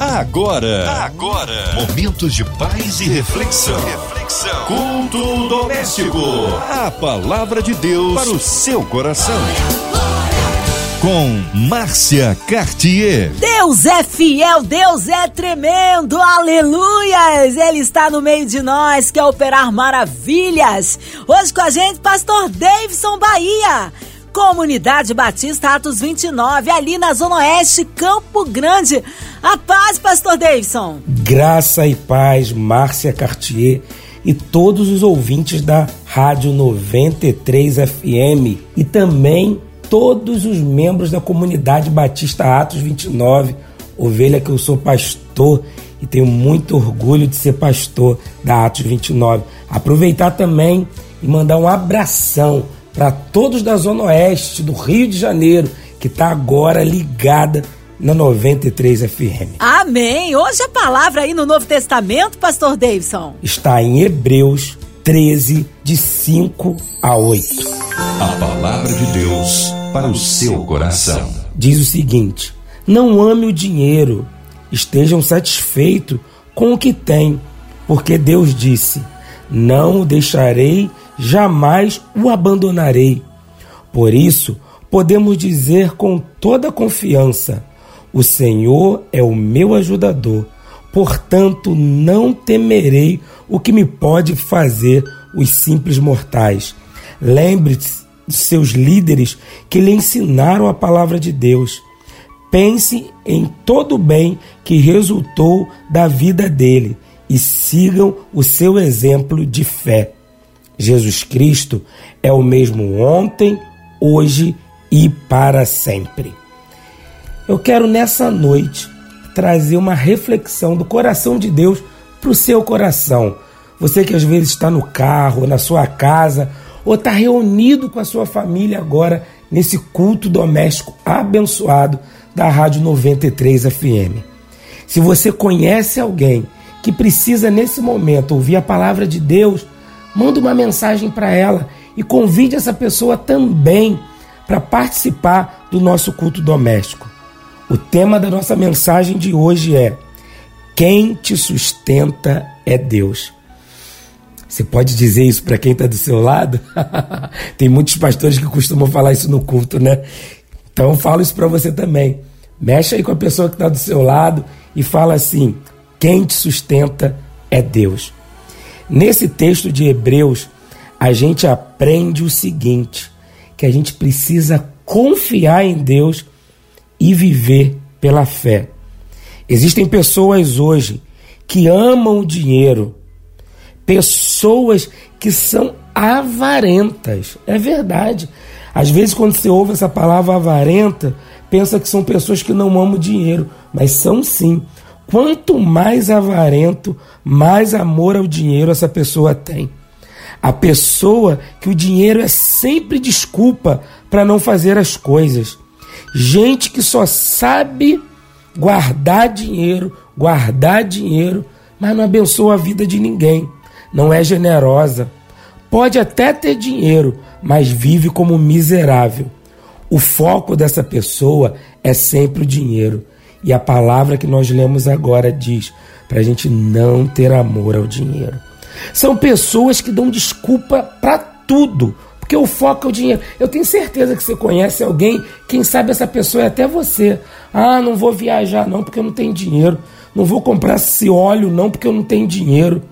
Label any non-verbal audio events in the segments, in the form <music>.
Agora, agora, momentos de paz e reflexão. Reflexão. Culto doméstico. A palavra de Deus para o seu coração. Com Márcia Cartier. Deus é fiel, Deus é tremendo, aleluias! Ele está no meio de nós, quer operar maravilhas. Hoje com a gente, Pastor Davidson Bahia. Comunidade Batista Atos 29, ali na Zona Oeste, Campo Grande. A paz, Pastor Davidson. Graça e paz, Márcia Cartier e todos os ouvintes da Rádio 93 FM e também todos os membros da comunidade Batista Atos 29, ovelha que eu sou pastor e tenho muito orgulho de ser pastor da Atos 29. Aproveitar também e mandar um abração para todos da Zona Oeste do Rio de Janeiro, que está agora ligada na 93 FM. Amém! Hoje a palavra aí no Novo Testamento, Pastor Davidson. Está em Hebreus 13, de 5 a 8. A palavra de Deus para o seu coração. Diz o seguinte: Não ame o dinheiro, estejam satisfeitos com o que tem, porque Deus disse: Não o deixarei jamais o abandonarei. Por isso, podemos dizer com toda confiança: O Senhor é o meu ajudador, portanto não temerei o que me pode fazer os simples mortais. Lembre-se de seus líderes que lhe ensinaram a palavra de Deus. Pense em todo o bem que resultou da vida dele e sigam o seu exemplo de fé. Jesus Cristo é o mesmo ontem, hoje e para sempre. Eu quero nessa noite trazer uma reflexão do coração de Deus para o seu coração. Você que às vezes está no carro, na sua casa, ou está reunido com a sua família agora nesse culto doméstico abençoado da Rádio 93 FM. Se você conhece alguém que precisa nesse momento ouvir a palavra de Deus, manda uma mensagem para ela e convide essa pessoa também para participar do nosso culto doméstico. O tema da nossa mensagem de hoje é: Quem te sustenta é Deus. Você pode dizer isso para quem está do seu lado? <laughs> Tem muitos pastores que costumam falar isso no culto, né? Então falo isso para você também. Mexe aí com a pessoa que está do seu lado e fala assim: quem te sustenta é Deus. Nesse texto de Hebreus, a gente aprende o seguinte: que a gente precisa confiar em Deus e viver pela fé. Existem pessoas hoje que amam o dinheiro, pessoas que são avarentas. É verdade. Às vezes, quando você ouve essa palavra avarenta, pensa que são pessoas que não amam o dinheiro, mas são sim. Quanto mais avarento, mais amor ao dinheiro essa pessoa tem. A pessoa que o dinheiro é sempre desculpa para não fazer as coisas. Gente que só sabe guardar dinheiro, guardar dinheiro, mas não abençoa a vida de ninguém. Não é generosa. Pode até ter dinheiro, mas vive como miserável. O foco dessa pessoa é sempre o dinheiro. E a palavra que nós lemos agora diz para a gente não ter amor ao dinheiro. São pessoas que dão desculpa para tudo, porque o foco é o dinheiro. Eu tenho certeza que você conhece alguém, quem sabe essa pessoa é até você. Ah, não vou viajar não porque eu não tenho dinheiro. Não vou comprar esse óleo não porque eu não tenho dinheiro.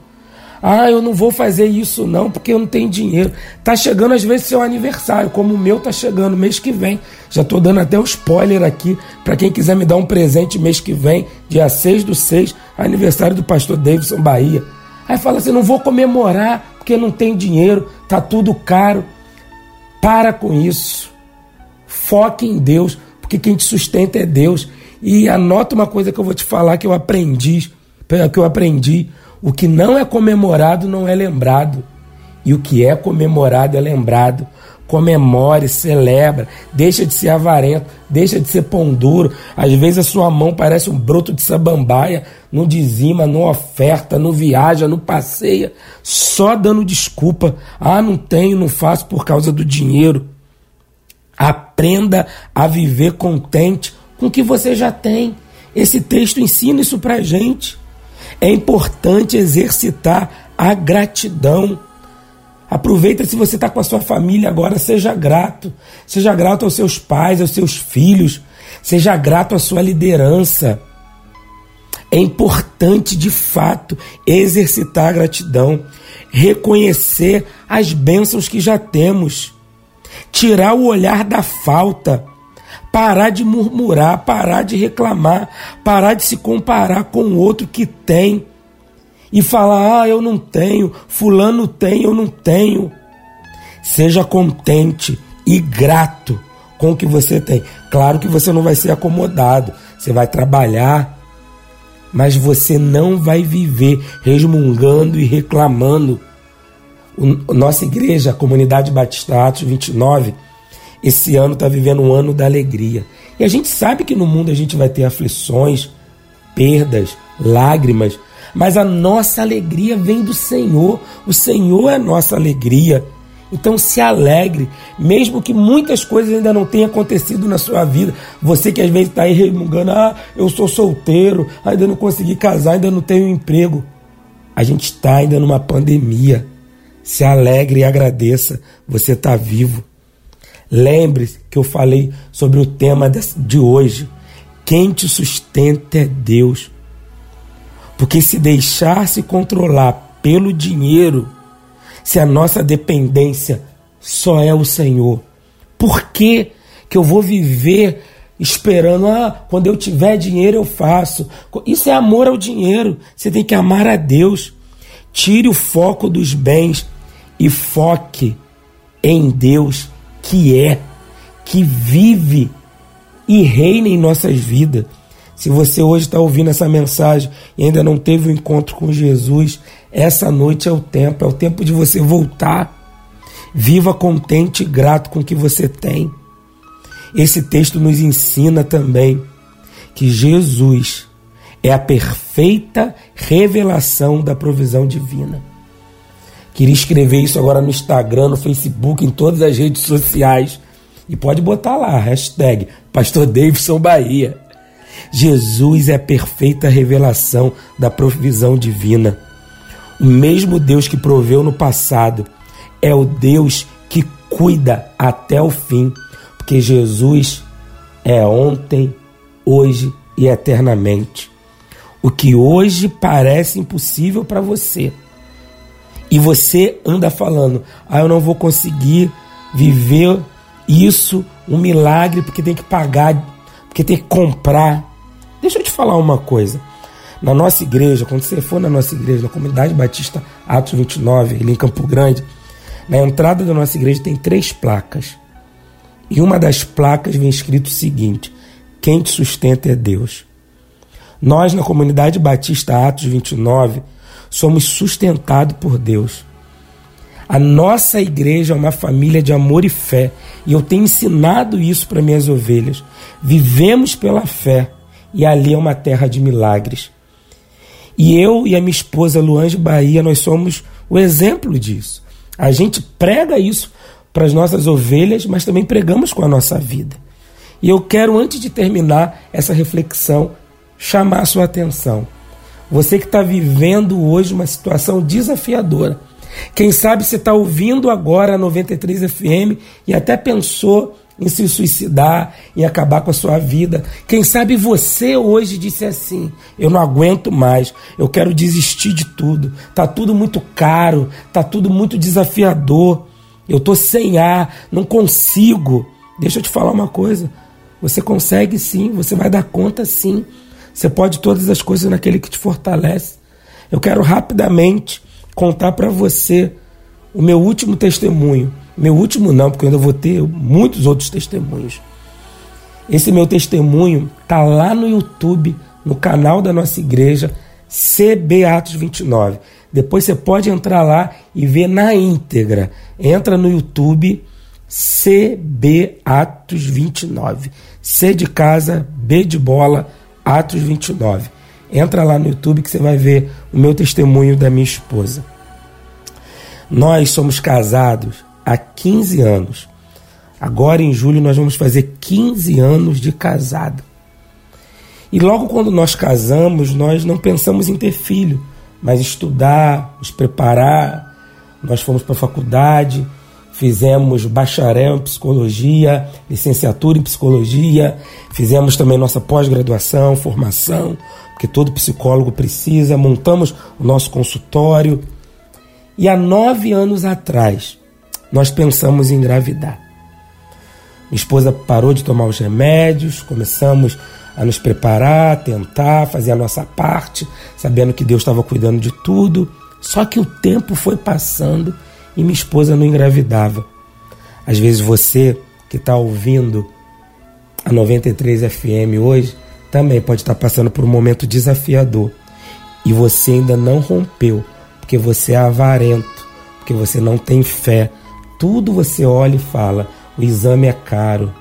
Ah, eu não vou fazer isso não porque eu não tenho dinheiro. Tá chegando às vezes seu aniversário, como o meu tá chegando mês que vem. Já tô dando até um spoiler aqui para quem quiser me dar um presente mês que vem, dia 6 do 6, aniversário do pastor Davidson Bahia. Aí fala assim: "Não vou comemorar porque não tem dinheiro, tá tudo caro". Para com isso. Foque em Deus, porque quem te sustenta é Deus. E anota uma coisa que eu vou te falar que eu aprendi, que eu aprendi o que não é comemorado não é lembrado. E o que é comemorado é lembrado. Comemore, celebra, deixa de ser avarento, deixa de ser pão duro. Às vezes a sua mão parece um broto de sabambaia, não dizima, não oferta, não viaja, não passeia, só dando desculpa. Ah, não tenho, não faço por causa do dinheiro. Aprenda a viver contente com o que você já tem Esse texto ensina isso para gente. É importante exercitar a gratidão. Aproveita se você está com a sua família agora, seja grato. Seja grato aos seus pais, aos seus filhos. Seja grato à sua liderança. É importante, de fato, exercitar a gratidão, reconhecer as bênçãos que já temos, tirar o olhar da falta, parar de murmurar, parar de reclamar, parar de se comparar com o outro que tem e falar: ah, eu não tenho, Fulano tem, eu não tenho. Seja contente e grato com o que você tem. Claro que você não vai ser acomodado, você vai trabalhar, mas você não vai viver resmungando e reclamando. O, nossa igreja, a Comunidade Batista Atos 29, esse ano está vivendo um ano da alegria. E a gente sabe que no mundo a gente vai ter aflições, perdas, lágrimas, mas a nossa alegria vem do Senhor. O Senhor é a nossa alegria. Então se alegre, mesmo que muitas coisas ainda não tenham acontecido na sua vida. Você que às vezes está aí remungando, ah, eu sou solteiro, ainda não consegui casar, ainda não tenho emprego. A gente está ainda numa pandemia. Se alegre e agradeça, você está vivo. Lembre-se que eu falei sobre o tema de hoje. Quem te sustenta é Deus. Porque se deixar se controlar pelo dinheiro, se a nossa dependência só é o Senhor, por que, que eu vou viver esperando, ah, quando eu tiver dinheiro eu faço? Isso é amor ao dinheiro. Você tem que amar a Deus. Tire o foco dos bens e foque em Deus que é, que vive e reina em nossas vidas. Se você hoje está ouvindo essa mensagem e ainda não teve o um encontro com Jesus, essa noite é o tempo, é o tempo de você voltar. Viva contente e grato com o que você tem. Esse texto nos ensina também que Jesus é a perfeita revelação da provisão divina. Queria escrever isso agora no Instagram, no Facebook, em todas as redes sociais. E pode botar lá, hashtag Pastor Davidson Bahia. Jesus é a perfeita revelação da provisão divina. O mesmo Deus que proveu no passado é o Deus que cuida até o fim, porque Jesus é ontem, hoje e eternamente. O que hoje parece impossível para você, e você anda falando: ah, eu não vou conseguir viver isso, um milagre, porque tem que pagar, porque tem que comprar. Deixa eu te falar uma coisa. Na nossa igreja, quando você for na nossa igreja, na comunidade Batista Atos 29, ali em Campo Grande, na entrada da nossa igreja tem três placas. E uma das placas vem escrito o seguinte: Quem te sustenta é Deus. Nós, na comunidade Batista Atos 29, somos sustentados por Deus. A nossa igreja é uma família de amor e fé, e eu tenho ensinado isso para minhas ovelhas. Vivemos pela fé e ali é uma terra de milagres. E eu e a minha esposa Luange Bahia, nós somos o exemplo disso. A gente prega isso para as nossas ovelhas, mas também pregamos com a nossa vida. E eu quero, antes de terminar essa reflexão, chamar a sua atenção. Você que está vivendo hoje uma situação desafiadora. Quem sabe você está ouvindo agora a 93 FM e até pensou em se suicidar, em acabar com a sua vida. Quem sabe você hoje disse assim: eu não aguento mais, eu quero desistir de tudo. Tá tudo muito caro, tá tudo muito desafiador. Eu tô sem ar, não consigo. Deixa eu te falar uma coisa. Você consegue sim, você vai dar conta sim. Você pode todas as coisas naquele que te fortalece. Eu quero rapidamente contar para você o meu último testemunho meu último não, porque eu ainda vou ter muitos outros testemunhos. Esse meu testemunho tá lá no YouTube, no canal da nossa igreja, CB Atos 29. Depois você pode entrar lá e ver na íntegra. Entra no YouTube CB Atos 29. C de casa, B de bola, Atos 29. Entra lá no YouTube que você vai ver o meu testemunho da minha esposa. Nós somos casados há 15 anos. Agora em julho nós vamos fazer 15 anos de casado. E logo quando nós casamos, nós não pensamos em ter filho, mas estudar, nos preparar. Nós fomos para a faculdade, fizemos bacharel em psicologia, licenciatura em psicologia, fizemos também nossa pós-graduação, formação, porque todo psicólogo precisa, montamos o nosso consultório. E há nove anos atrás, nós pensamos em engravidar. Minha esposa parou de tomar os remédios, começamos a nos preparar, tentar, fazer a nossa parte, sabendo que Deus estava cuidando de tudo. Só que o tempo foi passando e minha esposa não engravidava. Às vezes você que está ouvindo a 93 FM hoje também pode estar tá passando por um momento desafiador e você ainda não rompeu, porque você é avarento, porque você não tem fé. Tudo você olha e fala: o exame é caro,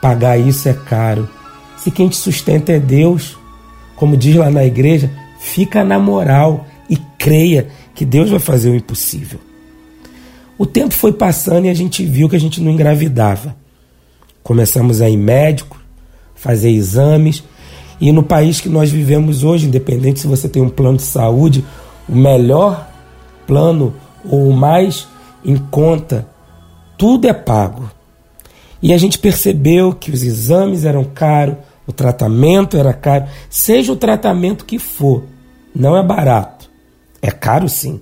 pagar isso é caro. Se quem te sustenta é Deus, como diz lá na igreja, fica na moral e creia que Deus vai fazer o impossível. O tempo foi passando e a gente viu que a gente não engravidava. Começamos a ir médico, fazer exames, e no país que nós vivemos hoje, independente se você tem um plano de saúde, o melhor plano ou o mais em conta, tudo é pago. E a gente percebeu que os exames eram caros, o tratamento era caro, seja o tratamento que for, não é barato. É caro sim.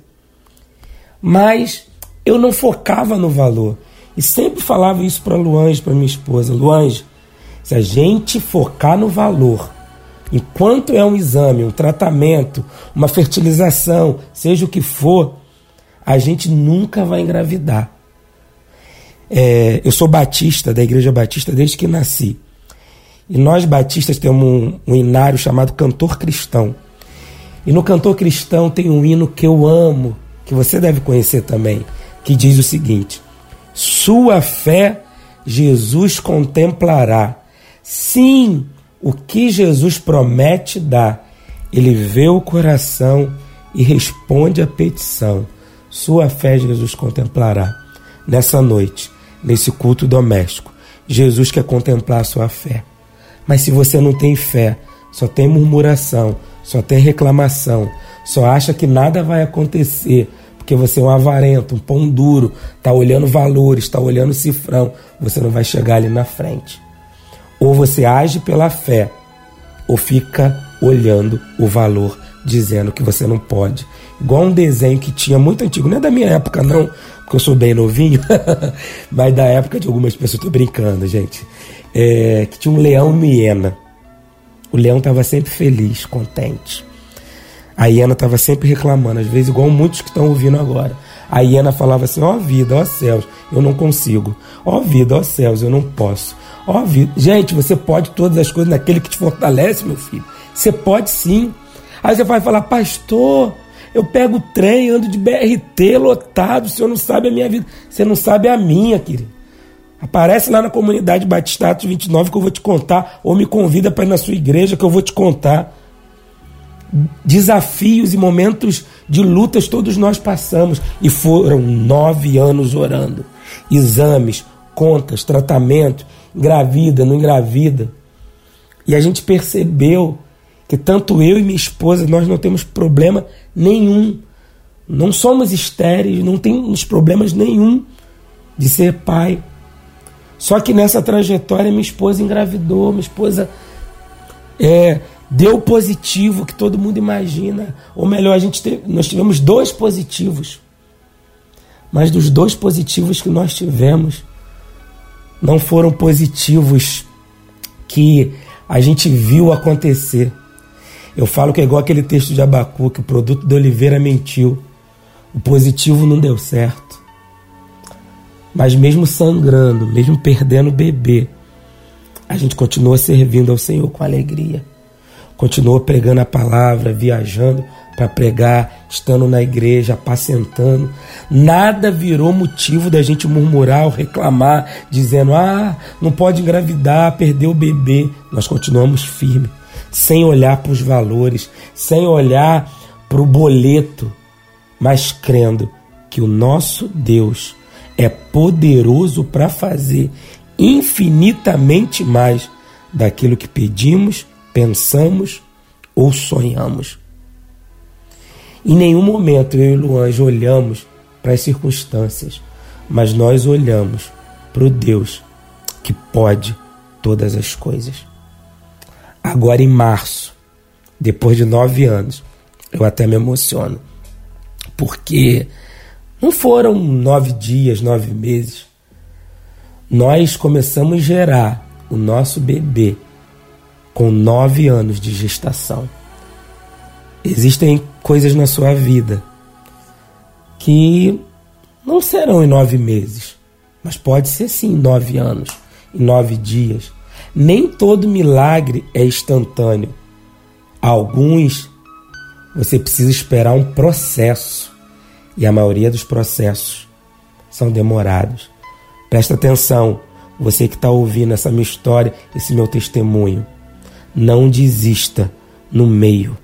Mas eu não focava no valor. E sempre falava isso para Luange, para minha esposa. Luange, se a gente focar no valor, enquanto é um exame, um tratamento, uma fertilização, seja o que for, a gente nunca vai engravidar. É, eu sou batista, da Igreja Batista, desde que nasci. E nós batistas temos um, um chamado Cantor Cristão. E no Cantor Cristão tem um hino que eu amo, que você deve conhecer também, que diz o seguinte: Sua fé Jesus contemplará. Sim, o que Jesus promete dá. Ele vê o coração e responde à petição. Sua fé Jesus contemplará. Nessa noite, nesse culto doméstico, Jesus quer contemplar a sua fé. Mas se você não tem fé, só tem murmuração, só tem reclamação, só acha que nada vai acontecer, porque você é um avarento, um pão duro, está olhando valores, está olhando cifrão, você não vai chegar ali na frente. Ou você age pela fé, ou fica olhando o valor, dizendo que você não pode. Igual um desenho que tinha muito antigo, não é da minha época não, porque eu sou bem novinho, <laughs> mas da época de algumas pessoas, estou brincando, gente, é, que tinha um leão e hiena. O leão estava sempre feliz, contente. A hiena estava sempre reclamando, às vezes, igual muitos que estão ouvindo agora. A hiena falava assim: Ó oh, vida, ó oh, céus, eu não consigo. Ó oh, vida, ó céus, eu não posso. Ó vida. Gente, você pode todas as coisas naquele que te fortalece, meu filho. Você pode sim. Aí você vai falar, pastor, eu pego o trem, ando de BRT lotado, o senhor não sabe a minha vida. Você não sabe a minha, querido. Aparece lá na comunidade Batistato 29 que eu vou te contar, ou me convida para ir na sua igreja que eu vou te contar desafios e momentos de lutas todos nós passamos. E foram nove anos orando. Exames, contas, tratamento, engravida, não engravida. E a gente percebeu que tanto eu e minha esposa, nós não temos problema nenhum. Não somos estéreis, não temos problemas nenhum de ser pai. Só que nessa trajetória minha esposa engravidou, minha esposa é, deu positivo que todo mundo imagina. Ou melhor, a gente teve, nós tivemos dois positivos. Mas dos dois positivos que nós tivemos, não foram positivos que a gente viu acontecer. Eu falo que é igual aquele texto de Abacu, que o produto de Oliveira mentiu. O positivo não deu certo. Mas mesmo sangrando, mesmo perdendo o bebê, a gente continua servindo ao Senhor com alegria continuou pregando a palavra, viajando para pregar, estando na igreja, apacentando. Nada virou motivo da gente murmurar ou reclamar, dizendo: ah, não pode engravidar, perdeu o bebê. Nós continuamos firmes, sem olhar para os valores, sem olhar para o boleto, mas crendo que o nosso Deus é poderoso para fazer infinitamente mais daquilo que pedimos pensamos ou sonhamos. Em nenhum momento eu e Luange olhamos para as circunstâncias, mas nós olhamos para o Deus que pode todas as coisas. Agora em março, depois de nove anos, eu até me emociono, porque não foram nove dias, nove meses. Nós começamos a gerar o nosso bebê com nove anos de gestação. Existem coisas na sua vida que não serão em nove meses, mas pode ser sim em nove anos, em nove dias. Nem todo milagre é instantâneo. Alguns você precisa esperar um processo e a maioria dos processos são demorados. Presta atenção, você que está ouvindo essa minha história, esse meu testemunho. Não desista no meio.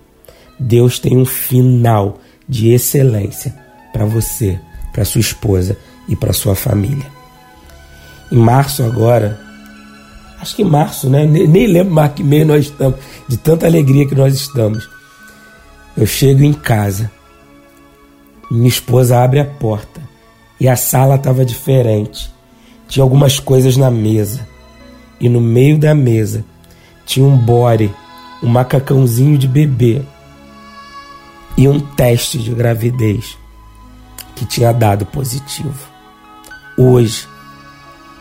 Deus tem um final de excelência para você, para sua esposa e para sua família. Em março agora, acho que em março, né? Nem lembro mais que mês nós estamos, de tanta alegria que nós estamos. Eu chego em casa, minha esposa abre a porta e a sala estava diferente. Tinha algumas coisas na mesa e no meio da mesa tinha um bore, um macacãozinho de bebê e um teste de gravidez que tinha dado positivo. Hoje,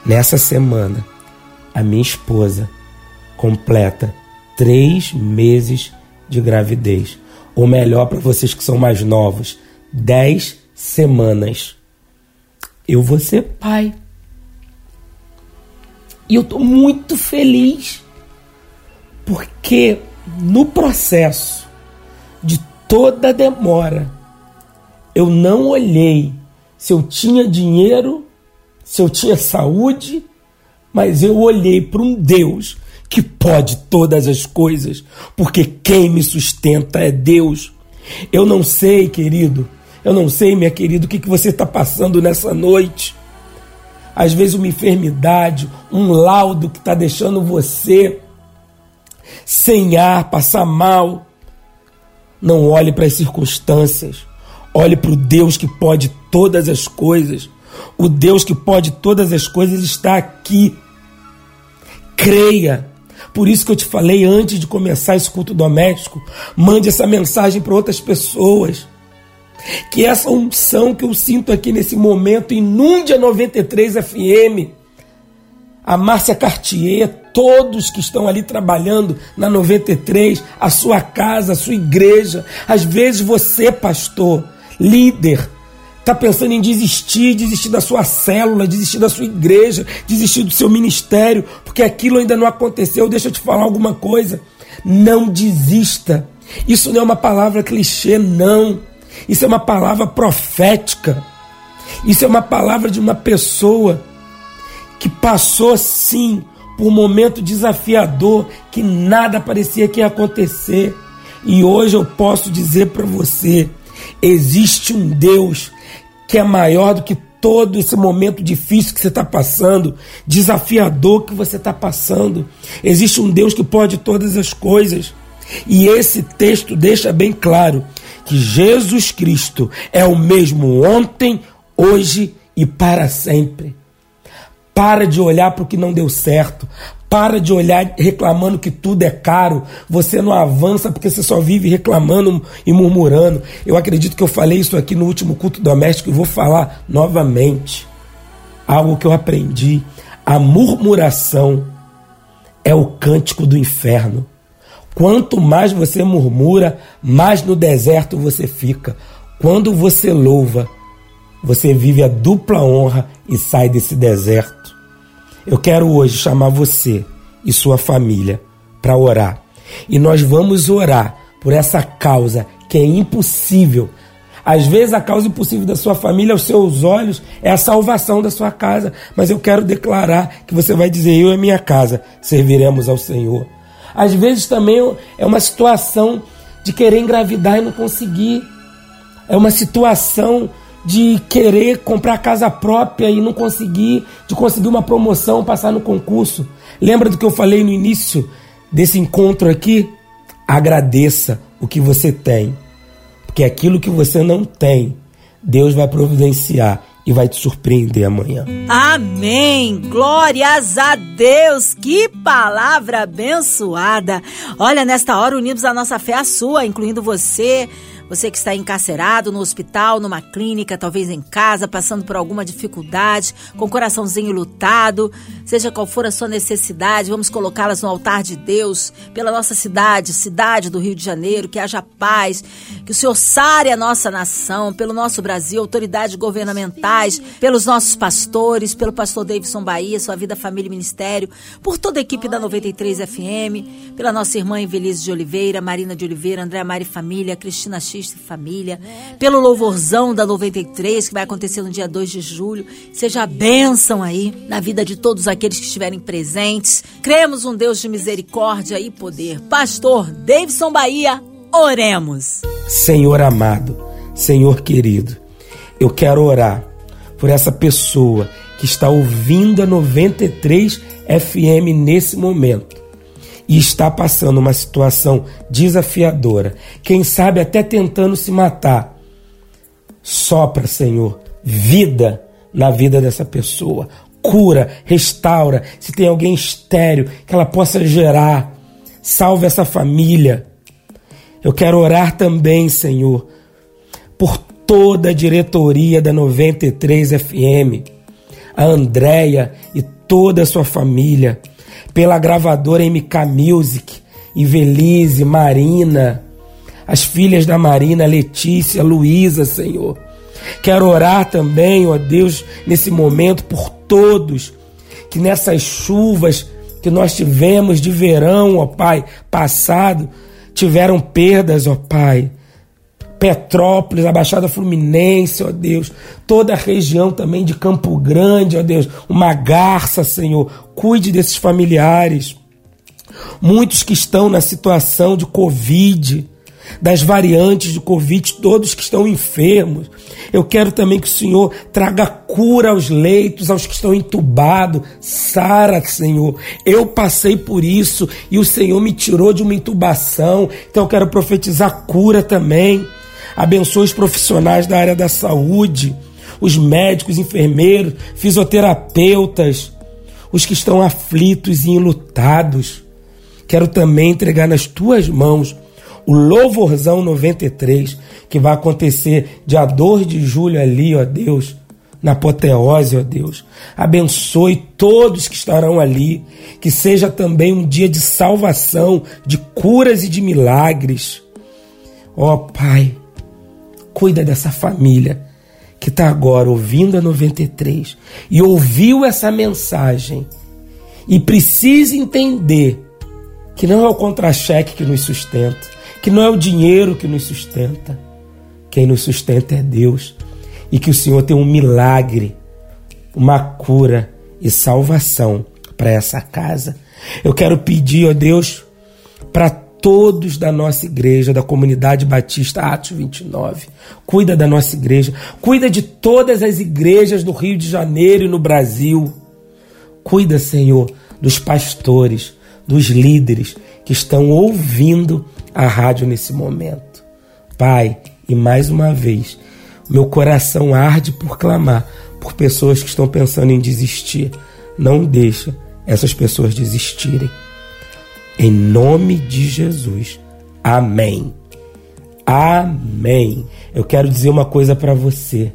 nessa semana, a minha esposa completa três meses de gravidez. Ou melhor, para vocês que são mais novos, dez semanas. Eu vou ser pai. E eu estou muito feliz porque no processo de toda demora, eu não olhei se eu tinha dinheiro, se eu tinha saúde, mas eu olhei para um Deus que pode todas as coisas, porque quem me sustenta é Deus. Eu não sei, querido, eu não sei, minha querida, o que, que você está passando nessa noite. Às vezes, uma enfermidade, um laudo que está deixando você sem ar, passar mal. Não olhe para as circunstâncias, olhe para o Deus que pode todas as coisas. O Deus que pode todas as coisas está aqui. Creia. Por isso que eu te falei antes de começar esse culto doméstico, mande essa mensagem para outras pessoas. Que essa unção que eu sinto aqui nesse momento inunde a 93 FM. A Márcia Cartier, todos que estão ali trabalhando na 93, a sua casa, a sua igreja. Às vezes você, pastor, líder, está pensando em desistir, desistir da sua célula, desistir da sua igreja, desistir do seu ministério, porque aquilo ainda não aconteceu. Deixa eu te falar alguma coisa. Não desista. Isso não é uma palavra clichê, não. Isso é uma palavra profética. Isso é uma palavra de uma pessoa que passou sim por momento desafiador que nada parecia que ia acontecer. E hoje eu posso dizer para você: existe um Deus que é maior do que todo esse momento difícil que você está passando, desafiador que você está passando. Existe um Deus que pode todas as coisas. E esse texto deixa bem claro que Jesus Cristo é o mesmo ontem, hoje e para sempre. Para de olhar para o que não deu certo. Para de olhar reclamando que tudo é caro. Você não avança porque você só vive reclamando e murmurando. Eu acredito que eu falei isso aqui no último culto doméstico e vou falar novamente. Algo que eu aprendi. A murmuração é o cântico do inferno. Quanto mais você murmura, mais no deserto você fica. Quando você louva, você vive a dupla honra e sai desse deserto. Eu quero hoje chamar você e sua família para orar. E nós vamos orar por essa causa que é impossível. Às vezes a causa impossível da sua família, aos seus olhos, é a salvação da sua casa. Mas eu quero declarar que você vai dizer: Eu e minha casa serviremos ao Senhor. Às vezes também é uma situação de querer engravidar e não conseguir. É uma situação de querer comprar casa própria e não conseguir, de conseguir uma promoção, passar no concurso. Lembra do que eu falei no início desse encontro aqui, agradeça o que você tem. Porque aquilo que você não tem, Deus vai providenciar e vai te surpreender amanhã. Amém! Glórias a Deus! Que palavra abençoada! Olha, nesta hora unimos a nossa fé à sua, incluindo você você que está encarcerado no hospital, numa clínica, talvez em casa, passando por alguma dificuldade, com o coraçãozinho lutado, seja qual for a sua necessidade, vamos colocá-las no altar de Deus, pela nossa cidade, cidade do Rio de Janeiro, que haja paz, que o Senhor sare a nossa nação, pelo nosso Brasil, autoridades governamentais, pelos nossos pastores, pelo pastor Davidson Bahia, sua vida, família e ministério, por toda a equipe da 93 FM, pela nossa irmã Evelise de Oliveira, Marina de Oliveira, André Mari Família, Cristina X e Família, pelo louvorzão da 93, que vai acontecer no dia 2 de julho. Seja a bênção aí na vida de todos aqueles que estiverem presentes. Cremos um Deus de misericórdia e poder. Pastor Davidson Bahia, oremos. Senhor amado, Senhor querido, eu quero orar por essa pessoa que está ouvindo a 93 FM nesse momento e está passando uma situação desafiadora, quem sabe até tentando se matar, sopra, Senhor, vida na vida dessa pessoa. Cura, restaura. Se tem alguém estéreo, que ela possa gerar. Salve essa família. Eu quero orar também, Senhor, por toda a diretoria da 93 FM, a Andréia e toda a sua família pela gravadora MK Music, Ivelise, Marina, as filhas da Marina, Letícia, Luísa, Senhor. Quero orar também, ó Deus, nesse momento por todos que nessas chuvas que nós tivemos de verão, ó Pai, passado, tiveram perdas, ó Pai. Petrópolis, a Baixada Fluminense, ó Deus, toda a região também de Campo Grande, ó Deus, uma garça, Senhor, cuide desses familiares. Muitos que estão na situação de Covid, das variantes de Covid, todos que estão enfermos. Eu quero também que o Senhor traga cura aos leitos, aos que estão entubados. Sara, Senhor, eu passei por isso e o Senhor me tirou de uma intubação, então eu quero profetizar cura também abençoe os profissionais da área da saúde, os médicos, enfermeiros, fisioterapeutas, os que estão aflitos e enlutados. Quero também entregar nas tuas mãos o Louvorzão 93, que vai acontecer dia 2 de julho ali, ó Deus, na apoteose, ó Deus. Abençoe todos que estarão ali, que seja também um dia de salvação, de curas e de milagres. Ó Pai, cuida dessa família que está agora ouvindo a 93 e ouviu essa mensagem e precisa entender que não é o contra-cheque que nos sustenta, que não é o dinheiro que nos sustenta. Quem nos sustenta é Deus. E que o Senhor tem um milagre, uma cura e salvação para essa casa. Eu quero pedir, ó Deus, para todos da nossa igreja, da comunidade batista Atos 29. Cuida da nossa igreja, cuida de todas as igrejas do Rio de Janeiro e no Brasil. Cuida, Senhor, dos pastores, dos líderes que estão ouvindo a rádio nesse momento. Pai, e mais uma vez, meu coração arde por clamar por pessoas que estão pensando em desistir. Não deixa essas pessoas desistirem. Em nome de Jesus. Amém. Amém. Eu quero dizer uma coisa para você.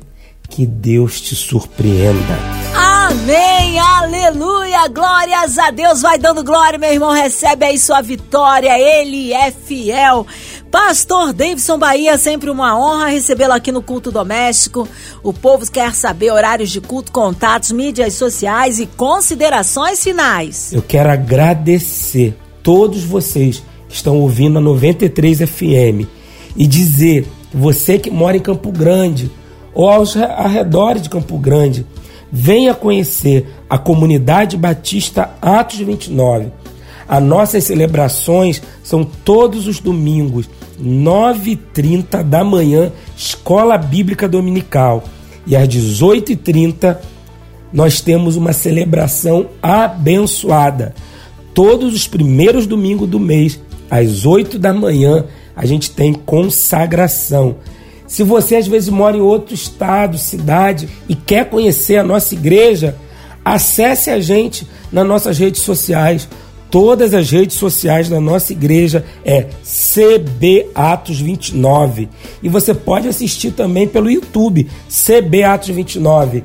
Que Deus te surpreenda. Amém, aleluia, glórias a Deus, vai dando glória, meu irmão, recebe aí sua vitória, ele é fiel. Pastor Davidson Bahia, sempre uma honra recebê-lo aqui no Culto Doméstico. O povo quer saber horários de culto, contatos, mídias sociais e considerações finais. Eu quero agradecer todos vocês que estão ouvindo a 93 FM e dizer, você que mora em Campo Grande ou aos arredores de Campo Grande, venha conhecer a comunidade batista Atos 29. As nossas celebrações são todos os domingos, 9h30 da manhã, Escola Bíblica Dominical. E às 18h30 nós temos uma celebração abençoada todos os primeiros domingos do mês, às 8 da manhã, a gente tem consagração. Se você às vezes mora em outro estado, cidade e quer conhecer a nossa igreja, acesse a gente nas nossas redes sociais. Todas as redes sociais da nossa igreja é CB Atos 29. E você pode assistir também pelo YouTube, CB Atos 29.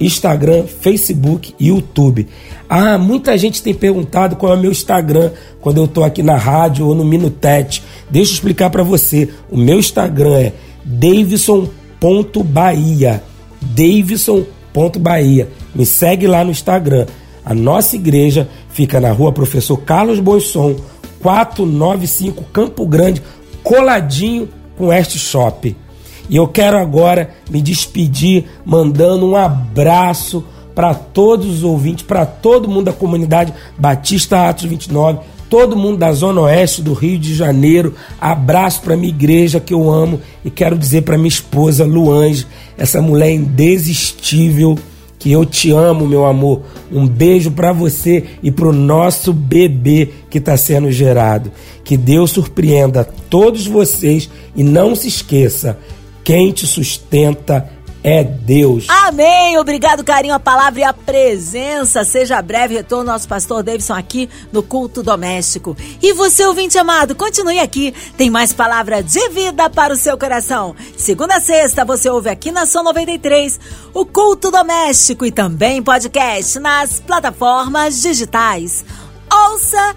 Instagram, Facebook e YouTube. Ah, muita gente tem perguntado qual é o meu Instagram quando eu estou aqui na rádio ou no Minutete. Deixa eu explicar para você. O meu Instagram é davison.bahia. Davison.bahia. Me segue lá no Instagram. A nossa igreja fica na rua Professor Carlos Boisson, 495 Campo Grande, coladinho com este shopping. E eu quero agora me despedir mandando um abraço para todos os ouvintes, para todo mundo da comunidade Batista Atos 29, todo mundo da Zona Oeste do Rio de Janeiro. Abraço para minha igreja que eu amo e quero dizer para minha esposa Luange, essa mulher indesistível, que eu te amo, meu amor. Um beijo para você e para o nosso bebê que está sendo gerado. Que Deus surpreenda todos vocês e não se esqueça quem te sustenta é Deus. Amém. Obrigado, carinho, a palavra e a presença. Seja breve retorno nosso pastor Davidson aqui no culto doméstico. E você, ouvinte amado, continue aqui. Tem mais palavra de vida para o seu coração. Segunda a sexta, você ouve aqui na São 93 o culto doméstico e também podcast nas plataformas digitais. Ouça